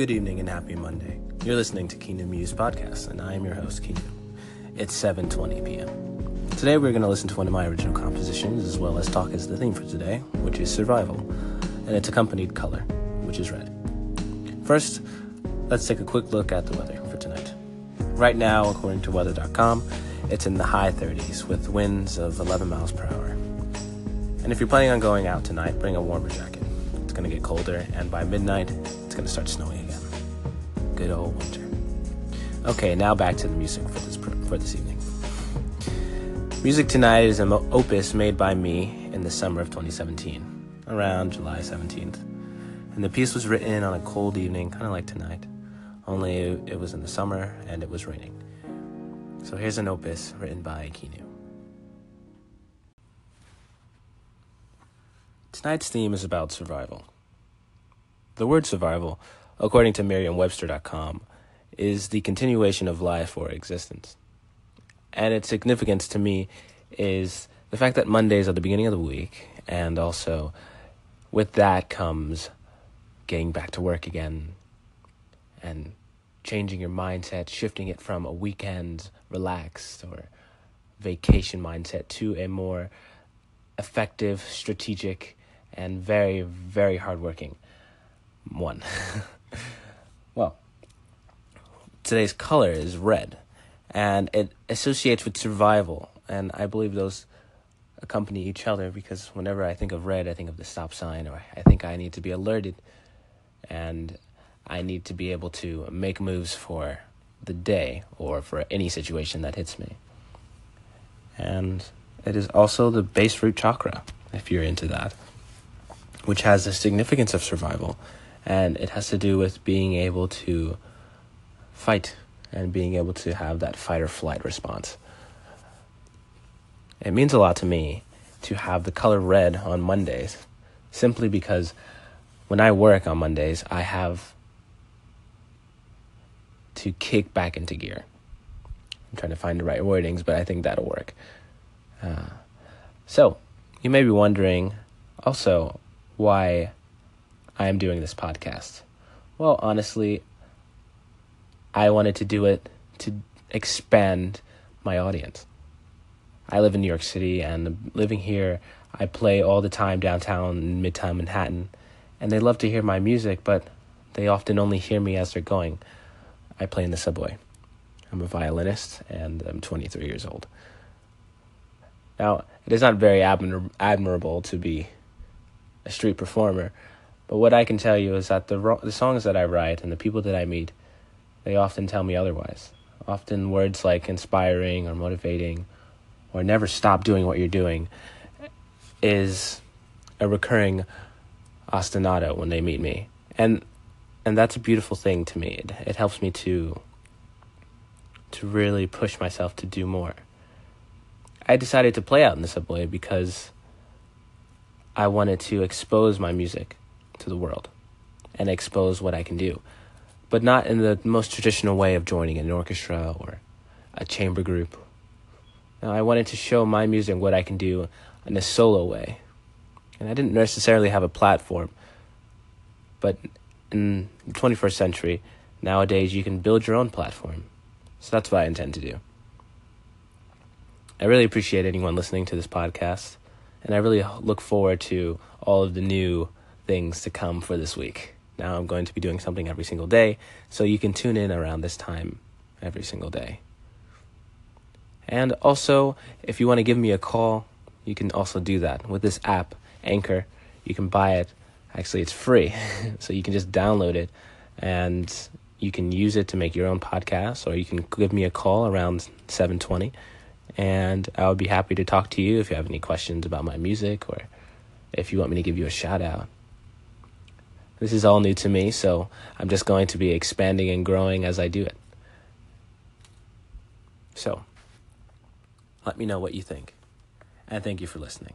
Good evening and happy Monday. You're listening to Kinu Muse Podcast, and I am your host, Kinu. It's 7.20 p.m. Today we're going to listen to one of my original compositions, as well as talk as the theme for today, which is survival, and its accompanied color, which is red. First, let's take a quick look at the weather for tonight. Right now, according to weather.com, it's in the high 30s with winds of 11 miles per hour. And if you're planning on going out tonight, bring a warmer jacket. Going to get colder, and by midnight, it's going to start snowing again. Good old winter. Okay, now back to the music for this for this evening. Music tonight is an opus made by me in the summer of 2017, around July 17th. And the piece was written on a cold evening, kind of like tonight, only it was in the summer and it was raining. So here's an opus written by Kinu. Tonight's theme is about survival. The word survival, according to Merriam-Webster.com, is the continuation of life or existence. And its significance to me is the fact that Mondays are the beginning of the week, and also with that comes getting back to work again and changing your mindset, shifting it from a weekend relaxed or vacation mindset to a more effective, strategic, and very, very hardworking one. well, today's color is red, and it associates with survival, and I believe those accompany each other because whenever I think of red, I think of the stop sign, or I think I need to be alerted, and I need to be able to make moves for the day or for any situation that hits me. And it is also the base root chakra, if you're into that, which has the significance of survival and it has to do with being able to fight and being able to have that fight or flight response. It means a lot to me to have the color red on Mondays simply because when I work on Mondays, I have to kick back into gear. I'm trying to find the right wordings, but I think that'll work. Uh, so, you may be wondering also why I am doing this podcast? Well, honestly, I wanted to do it to expand my audience. I live in New York City, and living here, I play all the time downtown in Midtown Manhattan, and they love to hear my music, but they often only hear me as they're going. I play in the subway. I'm a violinist, and I'm 23 years old. Now, it is not very admir- admirable to be a street performer, but what I can tell you is that the ro- the songs that I write and the people that I meet, they often tell me otherwise. Often words like inspiring or motivating or never stop doing what you're doing is a recurring ostinato when they meet me. And and that's a beautiful thing to me. It, it helps me to to really push myself to do more. I decided to play out in the subway because I wanted to expose my music to the world and expose what I can do, but not in the most traditional way of joining an orchestra or a chamber group. Now, I wanted to show my music what I can do in a solo way. And I didn't necessarily have a platform, but in the 21st century, nowadays you can build your own platform. So that's what I intend to do. I really appreciate anyone listening to this podcast, and I really look forward to all of the new things to come for this week. Now I'm going to be doing something every single day, so you can tune in around this time every single day. And also, if you want to give me a call, you can also do that with this app, Anchor. You can buy it. Actually, it's free, so you can just download it and you can use it to make your own podcast or you can give me a call around 720 and I would be happy to talk to you if you have any questions about my music or if you want me to give you a shout out. This is all new to me, so I'm just going to be expanding and growing as I do it. So, let me know what you think. And thank you for listening.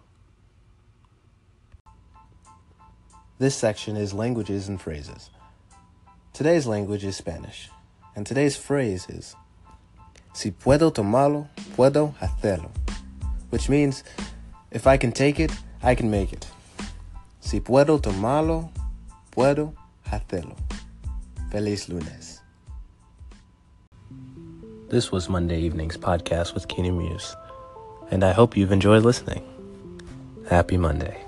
This section is languages and phrases. Today's language is Spanish, and today's phrase is Si puedo tomarlo, puedo hacerlo, which means if I can take it, I can make it. Si puedo tomarlo, puedo hacerlo. Feliz lunes. This was Monday evening's podcast with Kinu Muse, and I hope you've enjoyed listening. Happy Monday.